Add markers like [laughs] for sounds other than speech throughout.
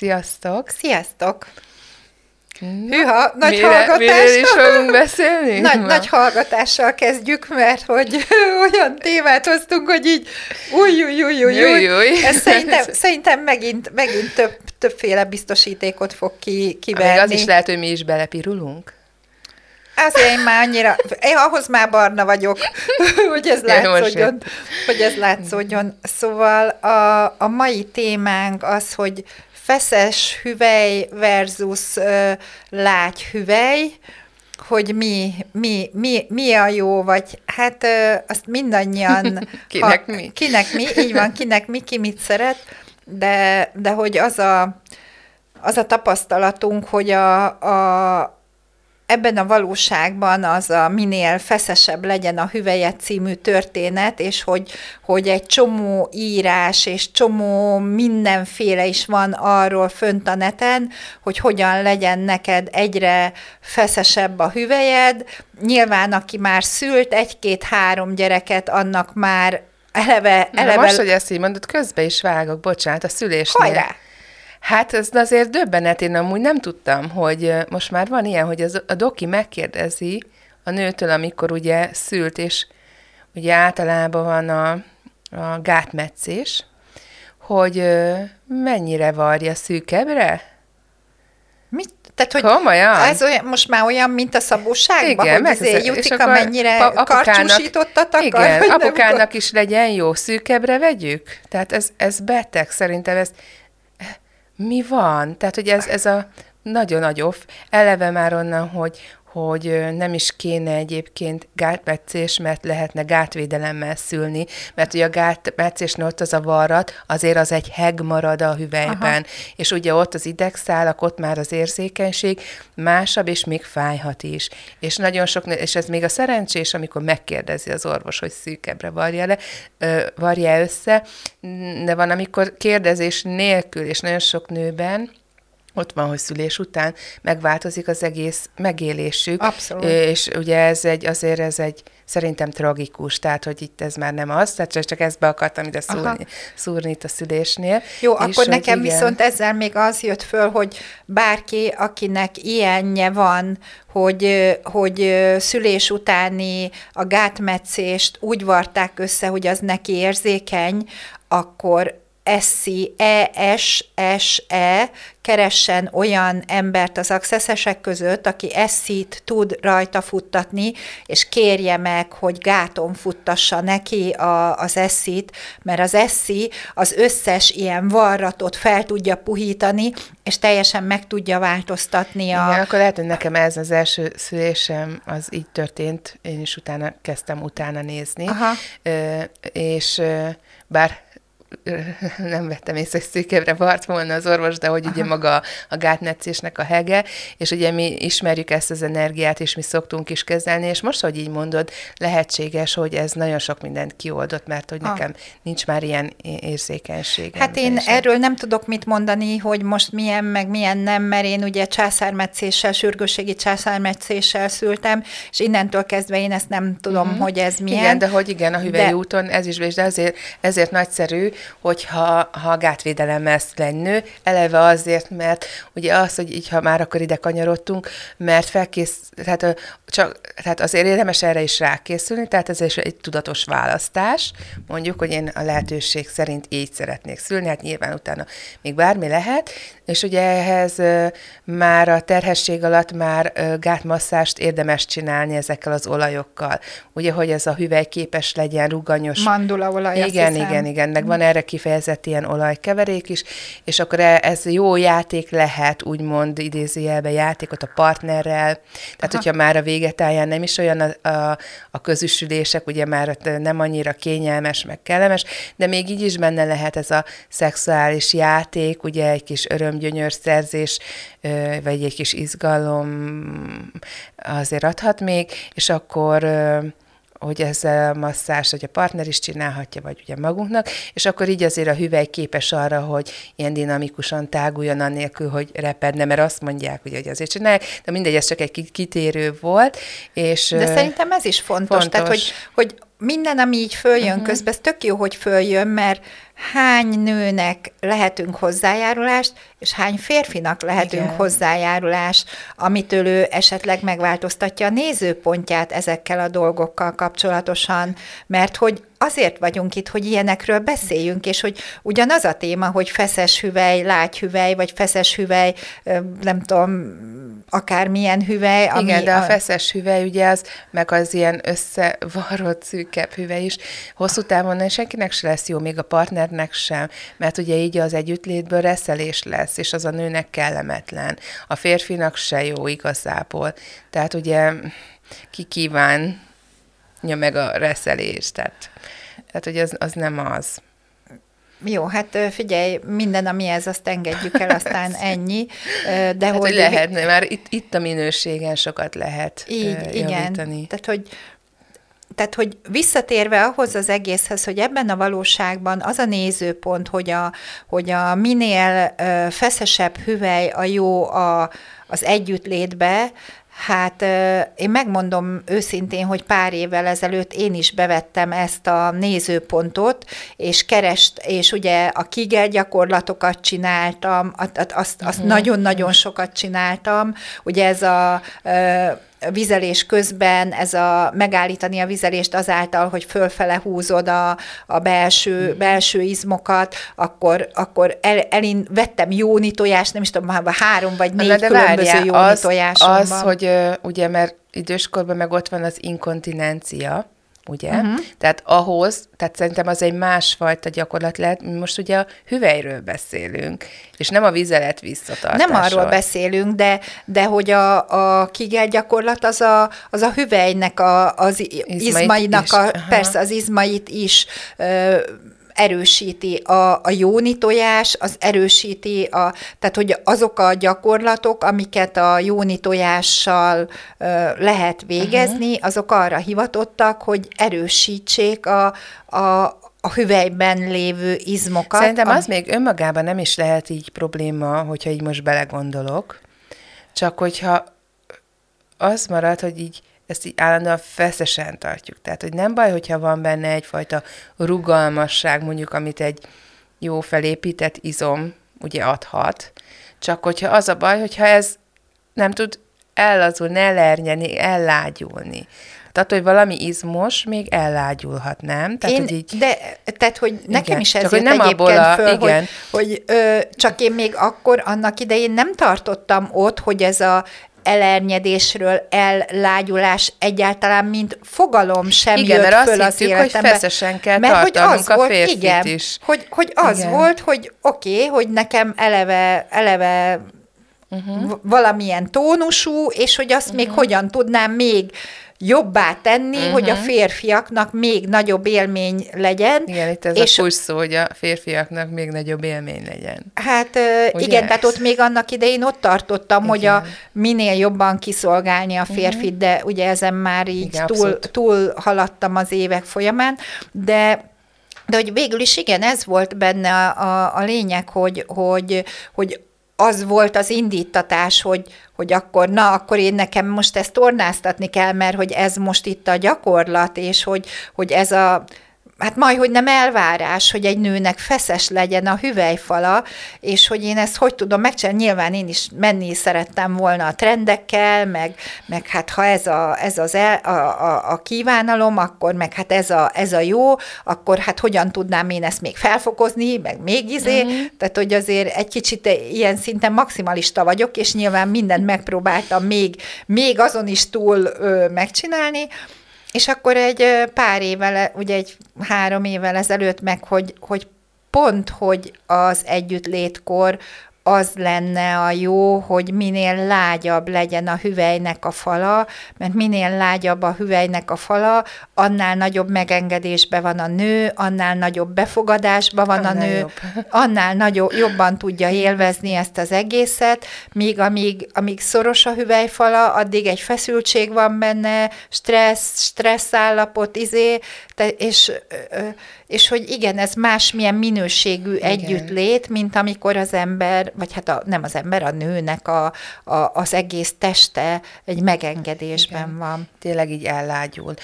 Sziasztok! Sziasztok! Hűha, nagy mire, hallgatással. Miről is fogunk beszélni? [laughs] Nagy, Ma? nagy hallgatással kezdjük, mert hogy [laughs] olyan témát hoztunk, hogy így új, új, új, új, júj. Ez szerintem, [laughs] szerintem megint, megint több, többféle biztosítékot fog ki, Még kiverni. az is lehet, hogy mi is belepirulunk. Azért én már annyira, én ahhoz már barna vagyok, hogy ez látszódjon. Hogy ez látszódjon. Szóval a, a mai témánk az, hogy feszes hüvely versus uh, lágy hüvely, hogy mi, mi, mi, mi a jó, vagy hát ö, azt mindannyian... [laughs] Kinek mi? Kinek mi, így van, kinek mi, ki mit szeret, de, de hogy az a, az a tapasztalatunk, hogy a, a, ebben a valóságban az a minél feszesebb legyen a Hüvelye című történet, és hogy, hogy egy csomó írás és csomó mindenféle is van arról fönt a neten, hogy hogyan legyen neked egyre feszesebb a hüvelyed. Nyilván, aki már szült egy-két-három gyereket, annak már eleve... Na eleve most, hogy ezt így mondod, közbe is vágok, bocsánat, a szülésnél. Hajrá! Hát ez azért döbbenet, én amúgy nem tudtam, hogy most már van ilyen, hogy az, a doki megkérdezi a nőtől, amikor ugye szült, és ugye általában van a, a gátmetszés, hogy mennyire varja szűkebbre? Mit? Tehát, hogy Komolyan? ez olyan, most már olyan, mint a szabóságban, Igen, hogy azért megteszem. És jutik, akkor amennyire pa- apukának- karcsúsítottatak? Igen, vagy nem apukának is legyen jó, szűkebbre vegyük? Tehát ez, ez beteg, szerintem ez... Mi van? Tehát, hogy ez, ez a nagyon nagy off. Eleve már onnan, hogy, hogy nem is kéne egyébként gátmetszés, mert lehetne gátvédelemmel szülni, mert ugye a gátmetszésnél ott az a varrat, azért az egy heg marad a hüvelyben, Aha. és ugye ott az idegszálak, ott már az érzékenység másabb, és még fájhat is. És nagyon sok, és ez még a szerencsés, amikor megkérdezi az orvos, hogy szűkebbre varja le, varja össze, de van, amikor kérdezés nélkül, és nagyon sok nőben, ott van, hogy szülés után megváltozik az egész megélésük. Abszolút. És ugye ez egy, azért ez egy szerintem tragikus, tehát hogy itt ez már nem az, tehát csak- ezt be akartam ide Aha. szúrni, szúrni itt a szülésnél. Jó, És akkor nekem igen. viszont ezzel még az jött föl, hogy bárki, akinek ilyenje van, hogy, hogy szülés utáni a gátmetszést úgy varták össze, hogy az neki érzékeny, akkor eszi, E-S-S-E, keressen olyan embert az accessesek között, aki eszit tud rajta futtatni, és kérje meg, hogy gáton futtassa neki a, az eszit, mert az eszi az összes ilyen varratot fel tudja puhítani, és teljesen meg tudja változtatni a... Igen, akkor lehet, hogy nekem ez az első szülésem, az így történt, én is utána kezdtem utána nézni, Aha. És bár [laughs] nem vettem észre, hogy szűkebbre vart volna az orvos, de hogy ugye maga a gátmetszésnek a hege, és ugye mi ismerjük ezt az energiát, és mi szoktunk is kezelni, és most, hogy így mondod, lehetséges, hogy ez nagyon sok mindent kioldott, mert hogy Ah. nekem nincs már ilyen é- érzékenységem. Hát én teljesen. erről nem tudok mit mondani, hogy most milyen, meg milyen nem, mert én ugye császármetszéssel, sürgősségi császármetszéssel szültem, és innentől kezdve én ezt nem tudom, mm-hmm. hogy ez milyen. Igen, de hogy igen, a hüvelyi De- úton ez is, de ezért, ezért nagyszerű, hogyha ha a gátvédelemmel lesz egy nő, eleve azért, mert ugye az, hogy így, ha már akkor ide kanyarodtunk, mert felkész, tehát, csak, tehát azért érdemes erre is rákészülni, tehát ez is egy tudatos választás, mondjuk, hogy én a lehetőség szerint így szeretnék szülni, hát nyilván utána még bármi lehet, és ugye ehhez már a terhesség alatt már gátmasszást érdemes csinálni ezekkel az olajokkal. Ugye, hogy ez a hüvely képes legyen, ruganyos. Mandulaolaj, Igen, igen, igen, meg van erre kifejezett ilyen olajkeverék is, és akkor e- ez jó játék lehet, úgymond idézőjelbe játékot a partnerrel, tehát hogyha már a végetáján nem is olyan a, a, a közüsülések, ugye már nem annyira kényelmes, meg kellemes, de még így is benne lehet ez a szexuális játék, ugye egy kis öröm gyönyörszerzés, ö, vagy egy kis izgalom azért adhat még, és akkor hogy ez a masszás, hogy a partner is csinálhatja, vagy ugye magunknak, és akkor így azért a hüvely képes arra, hogy ilyen dinamikusan táguljon annélkül, hogy repedne, mert azt mondják, hogy azért csinálják, de mindegy, ez csak egy kitérő volt. És, de szerintem ez is fontos, fontos. tehát hogy, hogy minden, ami így följön uh-huh. közben, ez tök jó, hogy följön, mert hány nőnek lehetünk hozzájárulást, és hány férfinak lehetünk Igen. hozzájárulás, amitől ő esetleg megváltoztatja a nézőpontját ezekkel a dolgokkal kapcsolatosan, mert hogy azért vagyunk itt, hogy ilyenekről beszéljünk, és hogy ugyanaz a téma, hogy feszes hüvely, lágyhüvely, vagy feszes hüvely, nem tudom, akármilyen hüvely. Ami Igen, de a, a feszes hüvely, ugye az, meg az ilyen összevarrott szűkebb hüvely is, hosszú távon senkinek se lesz jó, még a partnernek sem, mert ugye így az együttlétből reszelés lesz, és az a nőnek kellemetlen. A férfinak se jó igazából. Tehát ugye ki kíván meg a reszelést, tehát, tehát hogy az, az nem az. Jó, hát figyelj, minden, ami ez, azt engedjük el, aztán ennyi. De hát, hogy, hogy lehetne, már itt, itt a minőségen sokat lehet így, javítani. Igen, tehát hogy tehát, hogy visszatérve ahhoz az egészhez, hogy ebben a valóságban az a nézőpont, hogy a, hogy a minél feszesebb hüvely a jó a, az együttlétbe, Hát én megmondom őszintén, hogy pár évvel ezelőtt én is bevettem ezt a nézőpontot, és kerest, és ugye a kigel gyakorlatokat csináltam, azt, azt uh-huh. nagyon-nagyon sokat csináltam, ugye ez a vizelés közben, ez a megállítani a vizelést azáltal, hogy fölfele húzod a, a belső, mm. belső izmokat, akkor, akkor el, elin, vettem jóni tojást, nem is tudom, három vagy négy de különböző jóni az, tojásom az, van. hogy ugye, mert időskorban meg ott van az inkontinencia, ugye? Uh-huh. Tehát ahhoz, tehát szerintem az egy másfajta gyakorlat lehet, mi most ugye a hüvelyről beszélünk, és nem a vizelet visszatartásról. Nem arról beszélünk, de, de hogy a, a kigel gyakorlat az a, az a hüvelynek, a, az izmait izmainak, a, persze az izmait is ö, erősíti a, a jóni tojás, az erősíti, a, tehát hogy azok a gyakorlatok, amiket a jóni tojással ö, lehet végezni, uh-huh. azok arra hivatottak, hogy erősítsék a, a, a hüvelyben lévő izmokat. Szerintem az még önmagában nem is lehet így probléma, hogyha így most belegondolok, csak hogyha az marad, hogy így ezt így állandóan feszesen tartjuk. Tehát, hogy nem baj, hogyha van benne egyfajta rugalmasság, mondjuk, amit egy jó felépített izom ugye adhat, csak hogyha az a baj, hogyha ez nem tud ellazulni, elernyeni, ellágyulni. Tehát, hogy valami izmos még ellágyulhat, nem? Tehát, én, hogy így... De, tehát, hogy nekem igen. is ez csak, hogy nem abból a, föl, igen. hogy, hogy ö, csak én még akkor annak idején nem tartottam ott, hogy ez a elernyedésről ellágyulás egyáltalán, mint fogalom sem igen, jött mert föl azt az hittük, életembe. hogy feszesen kell mert hogy az a volt, igen, is. Hogy, hogy az igen. volt, hogy oké, okay, hogy nekem eleve, eleve uh-huh. valamilyen tónusú, és hogy azt uh-huh. még hogyan tudnám még jobbá tenni, uh-huh. hogy a férfiaknak még nagyobb élmény legyen. Igen, itt ez és a szó, hogy a férfiaknak még nagyobb élmény legyen. Hát Ugye igen, ez? tehát ott még annak idején ott tartottam, igen. hogy a minél jobban kiszolgálni a férfit, uh-huh. de ugye ezen már így igen, túl, túl haladtam az évek folyamán, de de hogy végül is igen, ez volt benne a, a, a lényeg, hogy, hogy, hogy az volt az indítatás, hogy, hogy akkor, na, akkor én nekem most ezt tornáztatni kell, mert hogy ez most itt a gyakorlat, és hogy, hogy ez a, hát majd, hogy nem elvárás, hogy egy nőnek feszes legyen a hüvelyfala, és hogy én ezt hogy tudom megcsinálni. Nyilván én is menni szerettem volna a trendekkel, meg, meg hát ha ez, a, ez az el, a, a, a kívánalom, akkor meg hát ez a, ez a jó, akkor hát hogyan tudnám én ezt még felfokozni, meg még izé, mm-hmm. tehát hogy azért egy kicsit ilyen szinten maximalista vagyok, és nyilván mindent megpróbáltam még, még azon is túl ö, megcsinálni, és akkor egy pár évvel, ugye egy három évvel ezelőtt meg, hogy, hogy pont, hogy az együttlétkor az lenne a jó, hogy minél lágyabb legyen a hüvelynek a fala, mert minél lágyabb a hüvelynek a fala, annál nagyobb megengedésbe van a nő, annál nagyobb befogadásba van annál a nő, jobb. [laughs] annál nagyobb, jobban tudja élvezni ezt az egészet, míg amíg, amíg szoros a hüvelyfala, addig egy feszültség van benne, stressz, stressz állapot, izé, te, és, és hogy igen, ez másmilyen minőségű igen. együttlét, mint amikor az ember, vagy hát a, nem az ember, a nőnek a, a, az egész teste egy megengedésben igen. van. Tényleg így ellágyul.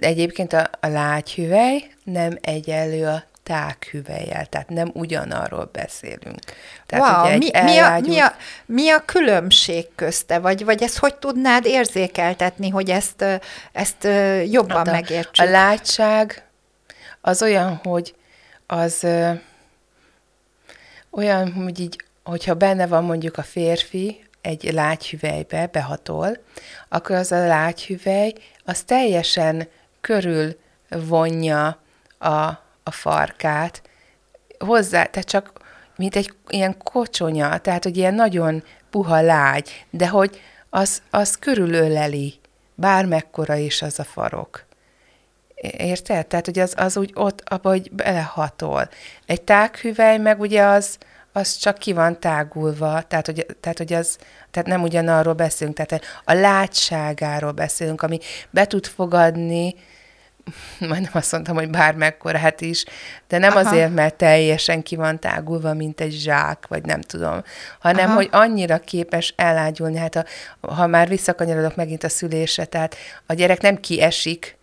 Egyébként a, a lágyhüvely nem egyenlő a tághüvelyel, tehát nem ugyanarról beszélünk. Tehát wow, mi, ellágyult... mi, a, mi, a, mi a különbség közte, vagy, vagy ezt hogy tudnád érzékeltetni, hogy ezt, ezt jobban hát a, megértsük? A látság az olyan, hogy az ö, olyan, hogy így, hogyha benne van mondjuk a férfi egy lágyhüvelybe, behatol, akkor az a lágyhüvely, az teljesen körül vonja a, a farkát, hozzá, tehát csak mint egy ilyen kocsonya, tehát hogy ilyen nagyon puha lágy, de hogy az, az körülöleli, bármekkora is az a farok. Érted? Tehát, hogy az, az úgy ott, abba, hogy belehatol. Egy tághüvely meg ugye az, az csak ki van tágulva, tehát hogy, tehát, hogy az, tehát nem ugyanarról beszélünk, tehát a látságáról beszélünk, ami be tud fogadni [laughs] majdnem azt mondtam, hogy bármekkorát is, de nem Aha. azért, mert teljesen ki van tágulva, mint egy zsák, vagy nem tudom, hanem, Aha. hogy annyira képes elágyulni, hát a, ha már visszakanyarodok megint a szülésre, tehát a gyerek nem kiesik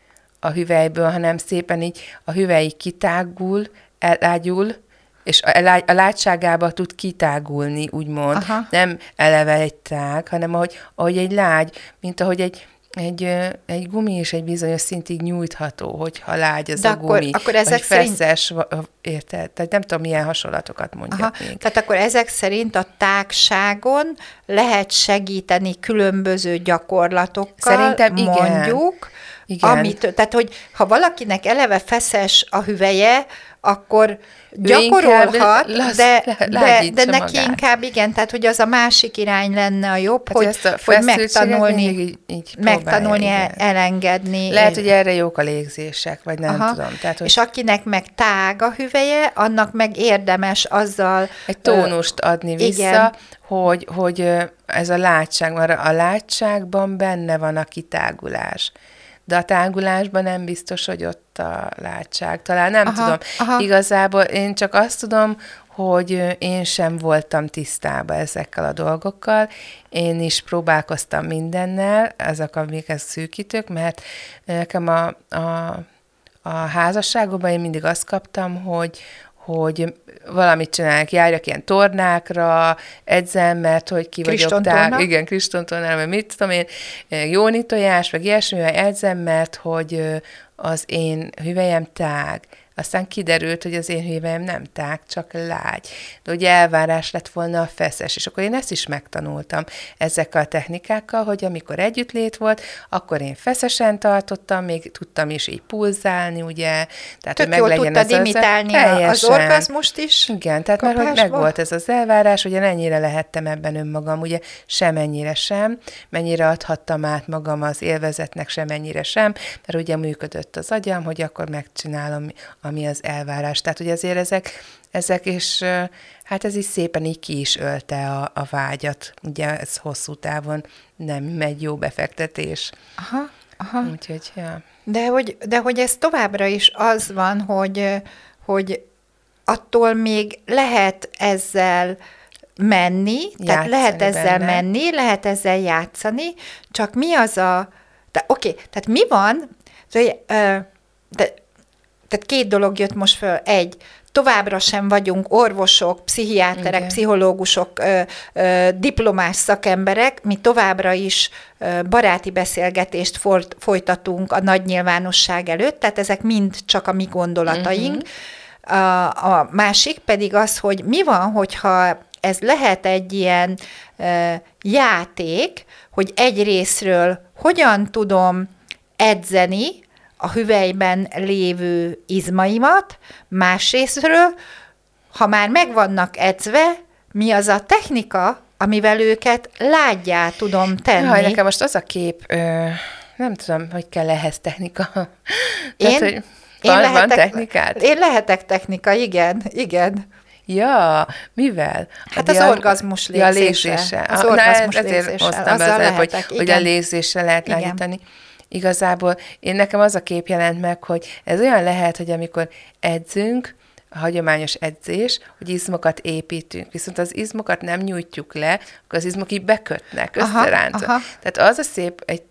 a hüvelyből, hanem szépen így a hüvely kitágul, elágyul, és a, a látságába tud kitágulni, úgymond. Aha. Nem eleve egy tág, hanem ahogy, ahogy egy lágy, mint ahogy egy, egy, egy gumi is egy bizonyos szintig nyújtható, hogyha lágy az De a akkor, gumi, akkor ezek vagy feszes, szerint... érted? Tehát nem tudom, milyen hasonlatokat mondjak Aha. még. Tehát akkor ezek szerint a tágságon lehet segíteni különböző gyakorlatokkal, Szerintem igen. mondjuk, igen. Amit, tehát, hogy ha valakinek eleve feszes a hüveje, akkor gyakorolhat, lasz, de, de, de neki magát. inkább igen, tehát hogy az a másik irány lenne a jobb, hát, hogy, a hogy megtanulni, így, így megtanulni el, elengedni. Lehet, hogy erre jók a légzések, vagy nem Aha. tudom. Tehát, hogy... És akinek meg tág a hüveje, annak meg érdemes azzal... Egy tónust adni vissza, igen. hogy, hogy ez a látság, mert a látságban benne van a kitágulás de a tágulásban nem biztos, hogy ott a látság. Talán nem aha, tudom. Aha. Igazából én csak azt tudom, hogy én sem voltam tisztában ezekkel a dolgokkal. Én is próbálkoztam mindennel, ezek, amik ez szűkítők, mert nekem a, a, a házasságomban én mindig azt kaptam, hogy, hogy valamit csinálják, járjak ilyen tornákra, edzem, mert hogy ki vagyok tág. Igen, kristontornál, mert mit tudom én, jóni tojás, meg ilyesmivel edzem, mert hogy az én hüvelyem tág. Aztán kiderült, hogy az én hívem nem tág, csak lágy. De ugye elvárás lett volna a feszes, és akkor én ezt is megtanultam ezekkel a technikákkal, hogy amikor együttlét volt, akkor én feszesen tartottam, még tudtam is így pulzálni, ugye. Tehát, Tök hogy jól tudtad ez imitálni az, az orgazmust is. Igen, tehát kapásba. mert hogy megvolt ez az elvárás, ugye ennyire lehettem ebben önmagam, ugye semennyire sem, mennyire adhattam át magam az élvezetnek, semennyire sem, mert ugye működött az agyam, hogy akkor megcsinálom ami az elvárás. Tehát, hogy azért ezek, ezek és hát ez is szépen így ki is ölte a, a vágyat. Ugye ez hosszú távon nem megy jó befektetés. Aha, aha. Úgyhogy, ja. De hogy, de hogy ez továbbra is az van, hogy, hogy attól még lehet ezzel menni, játszani tehát lehet ezzel benne. menni, lehet ezzel játszani, csak mi az a... De, oké, okay, tehát mi van, de, de tehát két dolog jött most föl. Egy, továbbra sem vagyunk orvosok, pszichiáterek, Igen. pszichológusok, ö, ö, diplomás szakemberek, mi továbbra is ö, baráti beszélgetést folytatunk a nagy nyilvánosság előtt, tehát ezek mind csak a mi gondolataink. Uh-huh. A, a másik pedig az, hogy mi van, hogyha ez lehet egy ilyen ö, játék, hogy egy részről hogyan tudom edzeni, a hüvelyben lévő izmaimat, másrésztről, ha már meg vannak edzve, mi az a technika, amivel őket lágyá tudom tenni. Jaj, nekem most az a kép, ö, nem tudom, hogy kell ehhez technika. [laughs] Tehát, hogy én van, lehetek, van technikád? Én lehetek technika, igen, igen. Ja, mivel? Hát az orgazmus Ja, légzése. légzése. Az Ah, na, orgazmus ezért légzéssel. hoztam be Azzal az előbb, hogy, lehetek, hogy a igen. légzéssel lehet Igen. lágyítani. Igazából én nekem az a kép jelent meg, hogy ez olyan lehet, hogy amikor edzünk, a hagyományos edzés, hogy izmokat építünk, viszont az izmokat nem nyújtjuk le, akkor az izmok így bekötnek, összeráncol. aha. Tehát az a szép, egy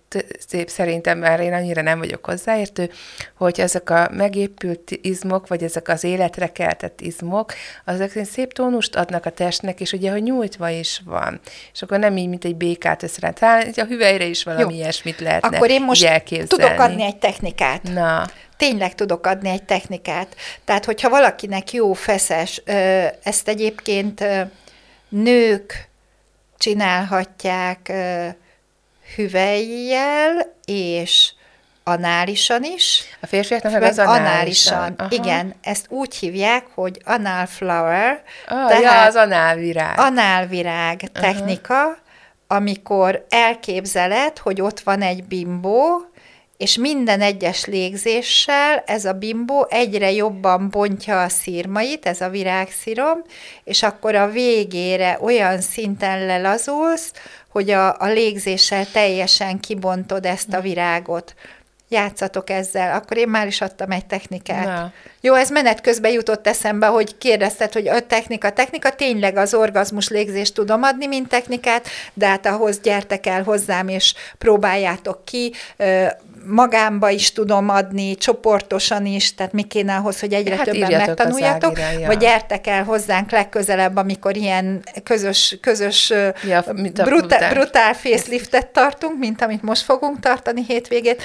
szép szerintem, mert én annyira nem vagyok hozzáértő, hogy ezek a megépült izmok, vagy ezek az életre keltett izmok, azok szép tónust adnak a testnek, és ugye, hogy nyújtva is van. És akkor nem így, mint egy békát összerán. Talán a hüvelyre is valami Jó. ilyesmit lehetne Akkor én most elképzelni. tudok adni egy technikát. Na, Tényleg tudok adni egy technikát. Tehát, hogyha valakinek jó feszes, ezt egyébként nők csinálhatják hüvelyjel és análisan is. a férfiaknak meg az análisan. Aha. Igen, ezt úgy hívják, hogy anal flower, Ah, ja, az análvirág. análvirág technika, amikor elképzeled, hogy ott van egy bimbó, és minden egyes légzéssel ez a bimbó egyre jobban bontja a szírmait, ez a virágszírom, és akkor a végére olyan szinten lelazulsz, hogy a, a légzéssel teljesen kibontod ezt a virágot. Játszatok ezzel. Akkor én már is adtam egy technikát. Na. Jó, ez menet közben jutott eszembe, hogy kérdezted, hogy a technika, technika, tényleg az orgazmus légzést tudom adni, mint technikát, de hát ahhoz gyertek el hozzám, és próbáljátok ki, magámba is tudom adni, csoportosan is, tehát mi kéne ahhoz, hogy egyre Hát többen megtanuljátok, Ágire, ja. vagy gyertek el hozzánk legközelebb, amikor ilyen közös, közös Ja, brutál. brutál faceliftet tartunk, mint amit most fogunk tartani hétvégét,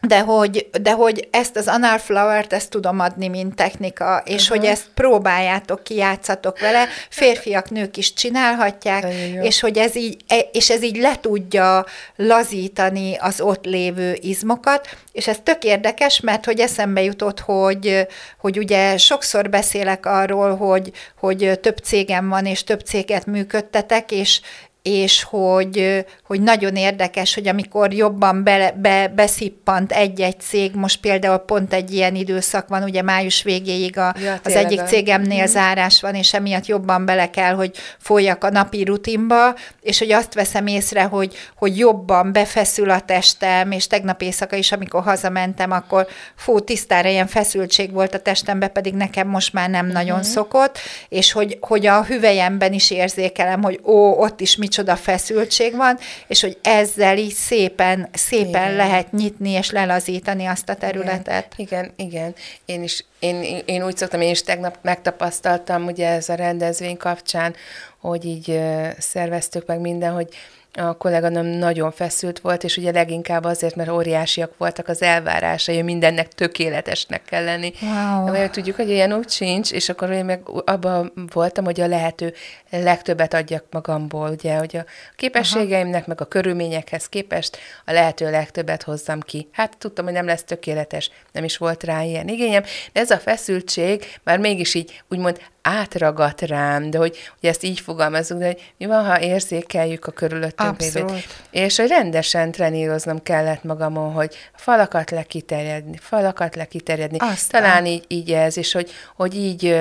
de hogy, de hogy ezt az anal flower-t, ezt tudom adni, mint technika, és hogy ezt próbáljátok ki, játszatok vele, férfiak, nők is csinálhatják, és hogy ez így, e- és ez így le tudja lazítani az ott lévő izmokat, és ez tök érdekes, mert hogy eszembe jutott, hogy, hogy ugye sokszor beszélek arról, hogy, hogy több cégem van, és több céget működtetek, és, és hogy, hogy nagyon érdekes, hogy amikor jobban be, be, beszippant egy-egy cég, most például pont egy ilyen időszak van, ugye május végéig a, Ja, az egyik cégemnél zárás van, és emiatt jobban bele kell, hogy folyjak a napi rutinba, és hogy azt veszem észre, hogy, hogy jobban befeszül a testem, és tegnap éjszaka is, amikor hazamentem, akkor fú, tisztára ilyen feszültség volt a testembe, pedig nekem most már nem nagyon szokott, és hogy, hogy a hüvelyemben is érzékelem, hogy ó, ott is micsoda feszültség van, és hogy ezzel így szépen, szépen Igen. lehet nyitni és lelazítani azt a területet. Igen, igen. Én is, én, én úgy szoktam, én is tegnap megtapasztaltam, ugye ez a rendezvény kapcsán, hogy így szerveztük meg minden, hogy a kolléganőm nagyon feszült volt, és ugye leginkább azért, mert óriásiak voltak az elvárásai, hogy mindennek tökéletesnek kell lenni. Wow. Majd tudjuk, hogy ilyen úgy sincs, és akkor én meg abban voltam, hogy a lehető legtöbbet adjak magamból, ugye, hogy a képességeimnek, meg a körülményekhez képest a lehető legtöbbet hozzam ki. Hát tudtam, hogy nem lesz tökéletes, nem is volt rá ilyen igényem, de ez a feszültség már mégis így úgymond átragadt rám, de hogy, hogy ezt így fogalmazunk, de hogy mi van, ha érzékeljük a körülöttünk lévőt. És hogy rendesen treníroznom kellett magamon, hogy falakat lekiterjedni, falakat lekiterjedni. Aztán. Talán így, így ez, és hogy, hogy így,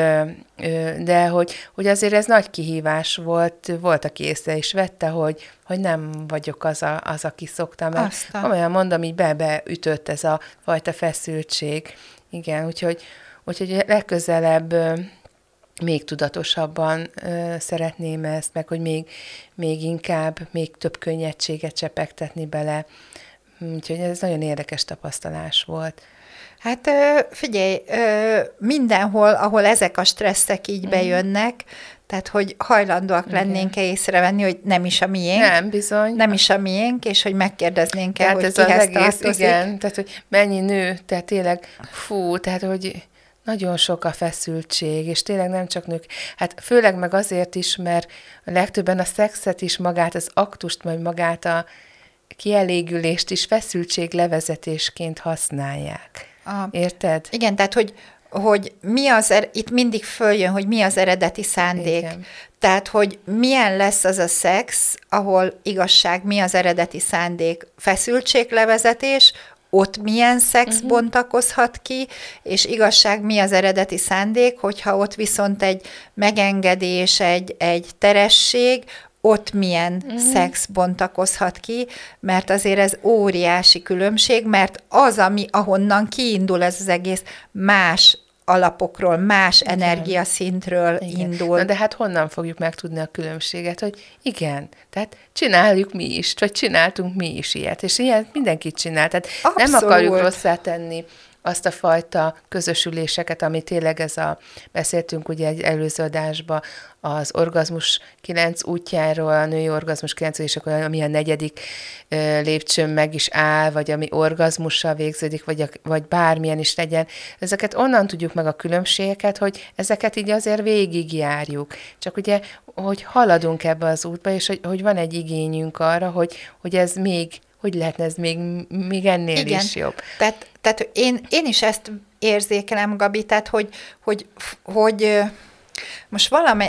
de hogy, hogy azért ez nagy kihívás volt, volt, aki észre is vette, hogy, hogy nem vagyok az, a, az aki szoktam. Mert Aztán. komolyan mondom, így be-beütött ez a fajta feszültség. Igen, úgyhogy, úgyhogy legközelebb még tudatosabban ö, szeretném ezt, meg hogy még, még inkább, még több könnyedséget csepegtetni bele. Úgyhogy ez nagyon érdekes tapasztalás volt. Hát figyelj, mindenhol, ahol ezek a stresszek így bejönnek, tehát hogy hajlandóak lennénk-e észrevenni, hogy nem is a miénk, Nem, bizony. nem is a miénk, és hogy megkérdeznénk-e, tehát hogy ez az kihez egész, tartozik. igen, tehát hogy mennyi nő, tehát tényleg, fú, tehát hogy nagyon sok a feszültség, és tényleg nem csak nők. Hát főleg meg azért is, mert a legtöbben a szexet is, magát az aktust, majd magát a kielégülést is feszültség levezetésként használják. A- Érted? Igen, tehát hogy hogy mi az, er- itt mindig följön, hogy mi az eredeti szándék. Igen. Tehát, hogy milyen lesz az a szex, ahol igazság, mi az eredeti szándék, feszültséglevezetés, ott milyen szex uh-huh. bontakozhat ki, és igazság mi az eredeti szándék, hogyha ott viszont egy megengedés, egy, egy teresség, ott milyen uh-huh. szex bontakozhat ki, mert azért ez óriási különbség, mert az, ami ahonnan kiindul ez az egész, más alapokról, más igen. energiaszintről igen. indul. Na de hát honnan fogjuk megtudni a különbséget, hogy igen, tehát csináljuk mi is, vagy csináltunk mi is ilyet, és ilyet mindenki csinál, tehát Abszolút. nem akarjuk rosszá tenni azt a fajta közösüléseket, ami tényleg ez a, beszéltünk ugye egy előző adásba, az orgazmus kilenc útjáról, a női orgazmus kilenc és akkor ami a negyedik lépcsőn meg is áll, vagy ami orgazmussal végződik, vagy, a, vagy bármilyen is legyen. Ezeket onnan tudjuk meg a különbségeket, hogy ezeket így azért végigjárjuk. Csak ugye, hogy haladunk ebbe az útba, és hogy, hogy van egy igényünk arra, hogy, hogy ez még hogy lehetne ez még, még ennél Igen. is jobb. Tehát, tehát én, én is ezt érzékelem, Gabi, tehát hogy, hogy, hogy most valami,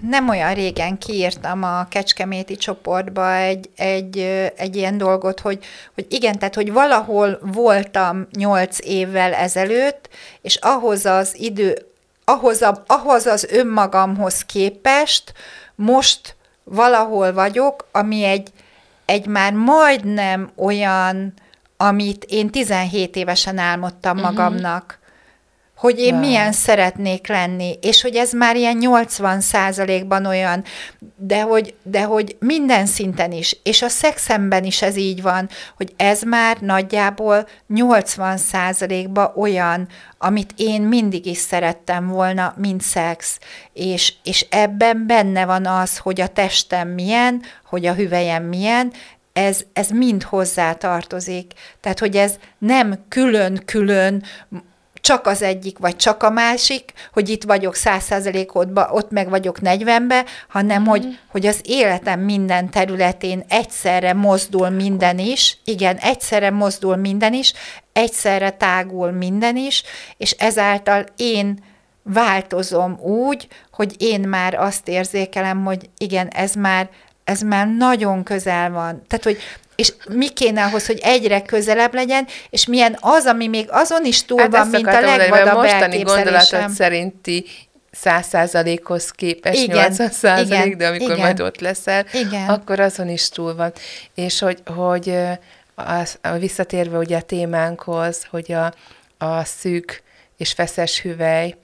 nem olyan régen kiírtam a Kecskeméti csoportba egy, egy, egy ilyen dolgot, hogy, hogy igen, tehát hogy valahol voltam nyolc évvel ezelőtt, és ahhoz az idő, ahhoz, a, ahhoz az önmagamhoz képest most valahol vagyok, ami egy, egy már majdnem olyan, amit én 17 évesen álmodtam uh-huh. magamnak, hogy én wow. milyen szeretnék lenni, és hogy ez már ilyen 80 százalékban olyan, de hogy, de hogy minden szinten is, és a szexemben is ez így van, hogy ez már nagyjából 80 százalékban olyan, amit én mindig is szerettem volna, mint szex, és, és ebben benne van az, hogy a testem milyen, hogy a hüvelyem milyen, ez, ez mind hozzá tartozik. Tehát, hogy ez nem külön-külön csak az egyik, vagy csak a másik, hogy itt vagyok száz százalékodba, ott meg vagyok negyvenbe, hanem mm. hogy, hogy az életem minden területén egyszerre mozdul minden is, igen, egyszerre mozdul minden is, egyszerre tágul minden is, és ezáltal én változom úgy, hogy én már azt érzékelem, hogy igen, ez már, ez már nagyon közel van. Tehát, hogy és mi kéne ahhoz, hogy egyre közelebb legyen, és milyen az, ami még azon is túl hát van, mint a legvadabb mostani gondolatod szerinti száz százalékhoz képest igen, 80 százalék, de amikor igen, majd ott leszel, igen. akkor azon is túl van. És hogy, hogy az, visszatérve ugye a témánkhoz, hogy a, a szűk és feszes hüvely,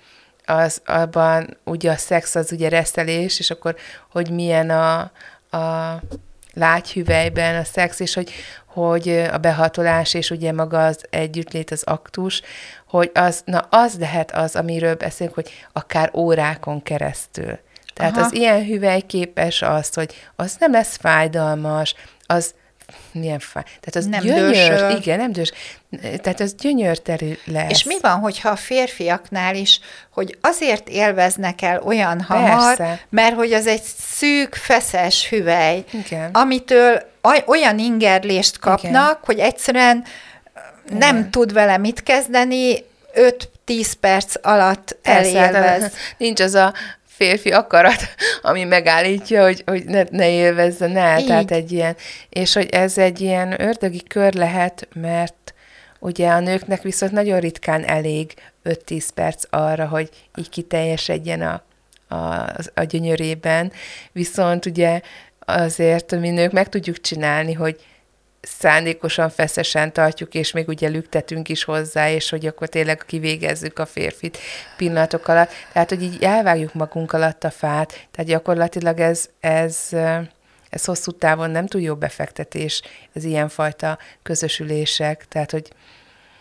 az abban ugye a szex az ugye reszelés, és akkor hogy milyen a, a lágyhüvelyben a szex, és hogy, hogy a behatolás, és ugye maga az együttlét, az aktus, hogy az, na az lehet az, amiről beszélünk, hogy akár órákon keresztül. Tehát Aha. az ilyen hüvely képes azt, hogy az nem lesz fájdalmas, az milyen fáj. Tehát az nem gyönyör, dősöl. igen, nem dős. Tehát az gyönyörterű lesz. És mi van, hogyha a férfiaknál is, hogy azért élveznek el olyan hamar, Persze. mert hogy az egy szűk, feszes hüvely, igen. amitől olyan ingerlést kapnak, igen. hogy egyszerűen igen. nem tud vele mit kezdeni, 5-10 perc alatt hát elélvez. Nincs az a férfi akarat, ami megállítja, hogy, hogy ne, ne élvezzen el. Így. Tehát egy ilyen, és hogy ez egy ilyen ördögi kör lehet, mert ugye a nőknek viszont nagyon ritkán elég 5-10 perc arra, hogy így kiteljesedjen a, a, a gyönyörében, viszont ugye azért mi nők meg tudjuk csinálni, hogy szándékosan feszesen tartjuk, és még ugye lüktetünk is hozzá, és hogy akkor tényleg kivégezzük a férfit pillanatok alatt. Tehát, hogy így elvágjuk magunk alatt a fát, tehát gyakorlatilag ez, ez, ez hosszú távon nem túl jó befektetés, ez ilyenfajta közösülések, tehát, hogy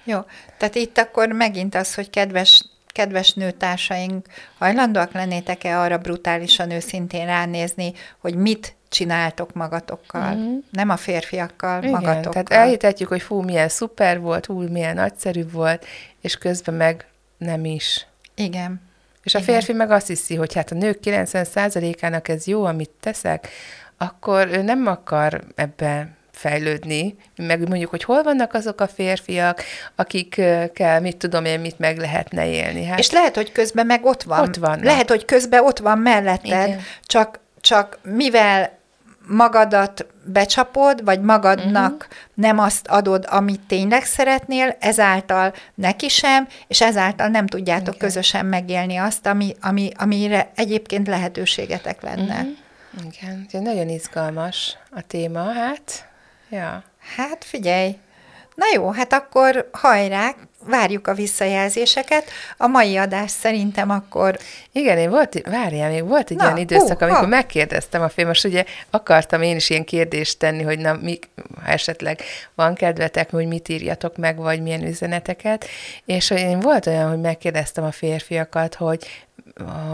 jó, tehát itt akkor megint az, hogy kedves kedves nőtársaink, hajlandóak lennétek-e arra brutálisan őszintén ránézni, hogy mit csináltok magatokkal, mm-hmm. nem a férfiakkal, Igen, magatokkal. Tehát elhitetjük, hogy fú, milyen szuper volt, hú, milyen nagyszerű volt, és közben meg nem is. Igen. És a Igen. férfi meg azt hiszi, hogy hát a nők 90%-ának ez jó, amit teszek, akkor ő nem akar ebbe fejlődni, meg mondjuk, hogy hol vannak azok a férfiak, akikkel, mit tudom én, mit meg lehetne élni. Hát, és lehet, hogy közben meg ott van. Ott vannak. Lehet, hogy közben ott van melletted, Igen. csak, csak mivel magadat becsapod, vagy magadnak uh-huh. nem azt adod, amit tényleg szeretnél, ezáltal neki sem, és ezáltal nem tudjátok Igen. közösen megélni azt, ami, ami, amire egyébként lehetőségetek lenne. Uh-huh. Igen, nagyon izgalmas a téma, hát, ja. Hát figyelj, na jó, hát akkor hajrá, várjuk a visszajelzéseket. A mai adás szerintem akkor... Igen, én volt, várjál, még volt egy na, olyan időszak, uh, amikor ha. megkérdeztem a film, most ugye akartam én is ilyen kérdést tenni, hogy na, mi, ha esetleg van kedvetek, hogy mit írjatok meg, vagy milyen üzeneteket, és én volt olyan, hogy megkérdeztem a férfiakat, hogy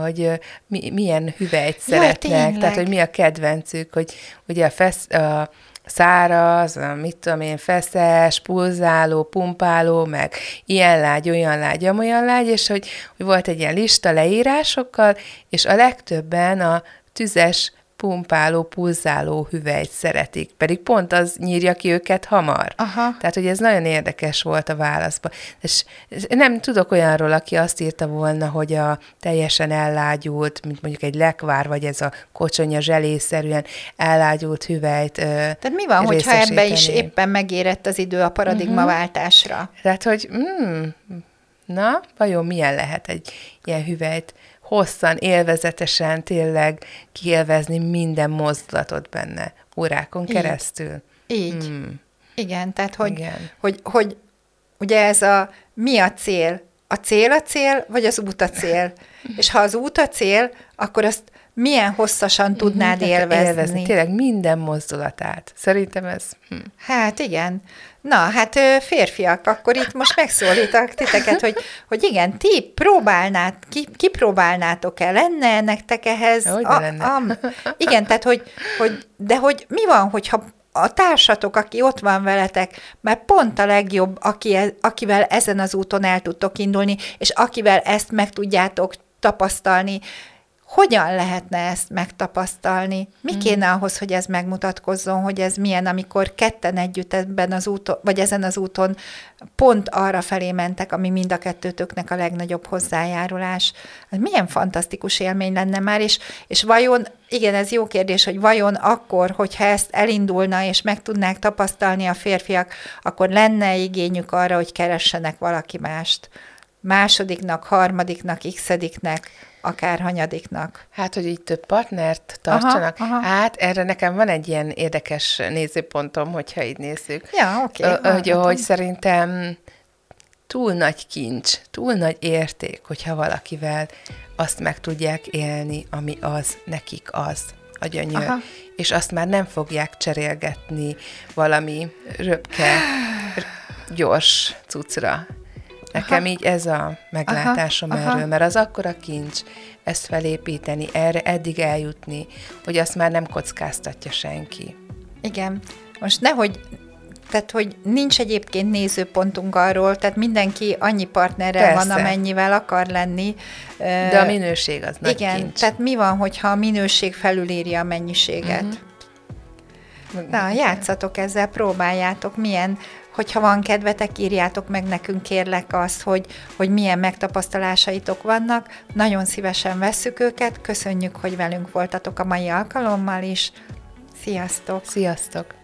hogy mi, milyen hüvelyt ja, szeretnek, tényleg. tehát hogy mi a kedvencük, hogy ugye a, fesz, a száraz, mit tudom én, feszes, pulzáló, pumpáló, meg ilyen lágy, olyan lágy, olyan lágy, és hogy, hogy volt egy ilyen lista leírásokkal, és a legtöbben a tüzes, pumpáló, pulzáló hüvelyt szeretik, pedig pont az nyírja ki őket hamar. Aha. Tehát, hogy ez nagyon érdekes volt a válaszban. És nem tudok olyanról, aki azt írta volna, hogy a teljesen ellágyult, mint mondjuk egy lekvár, vagy ez a kocsonya zselészerűen ellágyult hüvelyt Tehát mi van, hogyha ebbe is éppen megérett az idő a paradigmaváltásra? Uh-huh. Tehát, hogy mm, na, vajon milyen lehet egy ilyen hüvelyt hosszan, élvezetesen tényleg kielvezni minden mozdulatot benne órákon Így. keresztül. Így. Hmm. Igen, tehát hogy, Igen. Hogy, hogy ugye ez a mi a cél? A cél a cél, vagy az út a cél? [laughs] És ha az út a cél, akkor azt milyen hosszasan tudnád Mindent élvezni. élvezni. Tényleg minden mozdulatát. Szerintem ez... Hm. Hát igen. Na, hát férfiak, akkor itt most megszólítak titeket, hogy, hogy igen, ti próbálnát, ki, kipróbálnátok el, lenne nektek ehhez? Hogy a, lenne. A, igen, tehát hogy, hogy, de hogy mi van, hogyha a társatok, aki ott van veletek, mert pont a legjobb, aki, e, akivel ezen az úton el tudtok indulni, és akivel ezt meg tudjátok tapasztalni, hogyan lehetne ezt megtapasztalni? Mi mm. kéne ahhoz, hogy ez megmutatkozzon, hogy ez milyen, amikor ketten együtt ebben az úton, vagy ezen az úton pont arra felé mentek, ami mind a kettőtöknek a legnagyobb hozzájárulás. Ez milyen fantasztikus élmény lenne már, és, és vajon, igen, ez jó kérdés, hogy vajon akkor, hogyha ezt elindulna, és meg tudnák tapasztalni a férfiak, akkor lenne igényük arra, hogy keressenek valaki mást másodiknak, harmadiknak, x-ediknek, akár hanyadiknak. Hát, hogy így több partnert tartsanak. Aha, aha. Hát, erre nekem van egy ilyen érdekes nézőpontom, hogyha így nézzük. Ja, oké. Okay, hogy, hogy szerintem túl nagy kincs, túl nagy érték, hogyha valakivel azt meg tudják élni, ami az, nekik az, a gyönyör. Aha. És azt már nem fogják cserélgetni valami röpke, gyors cuccra. Nekem aha. így ez a meglátásom aha, erről, aha. mert az akkora kincs ezt felépíteni, erre eddig eljutni, hogy azt már nem kockáztatja senki. Igen. Most nehogy tehát, hogy nincs egyébként nézőpontunk arról, tehát mindenki annyi partnerrel Persze. van, amennyivel akar lenni. De a minőség az nagy Igen, kincs. tehát mi van, hogyha a minőség felülírja a mennyiséget? Uh-huh. Na, játszatok ezzel, próbáljátok, milyen Hogyha van kedvetek, írjátok meg nekünk kérlek azt, hogy, hogy milyen megtapasztalásaitok vannak. Nagyon szívesen vesszük őket. Köszönjük, hogy velünk voltatok a mai alkalommal is. Sziasztok! Sziasztok!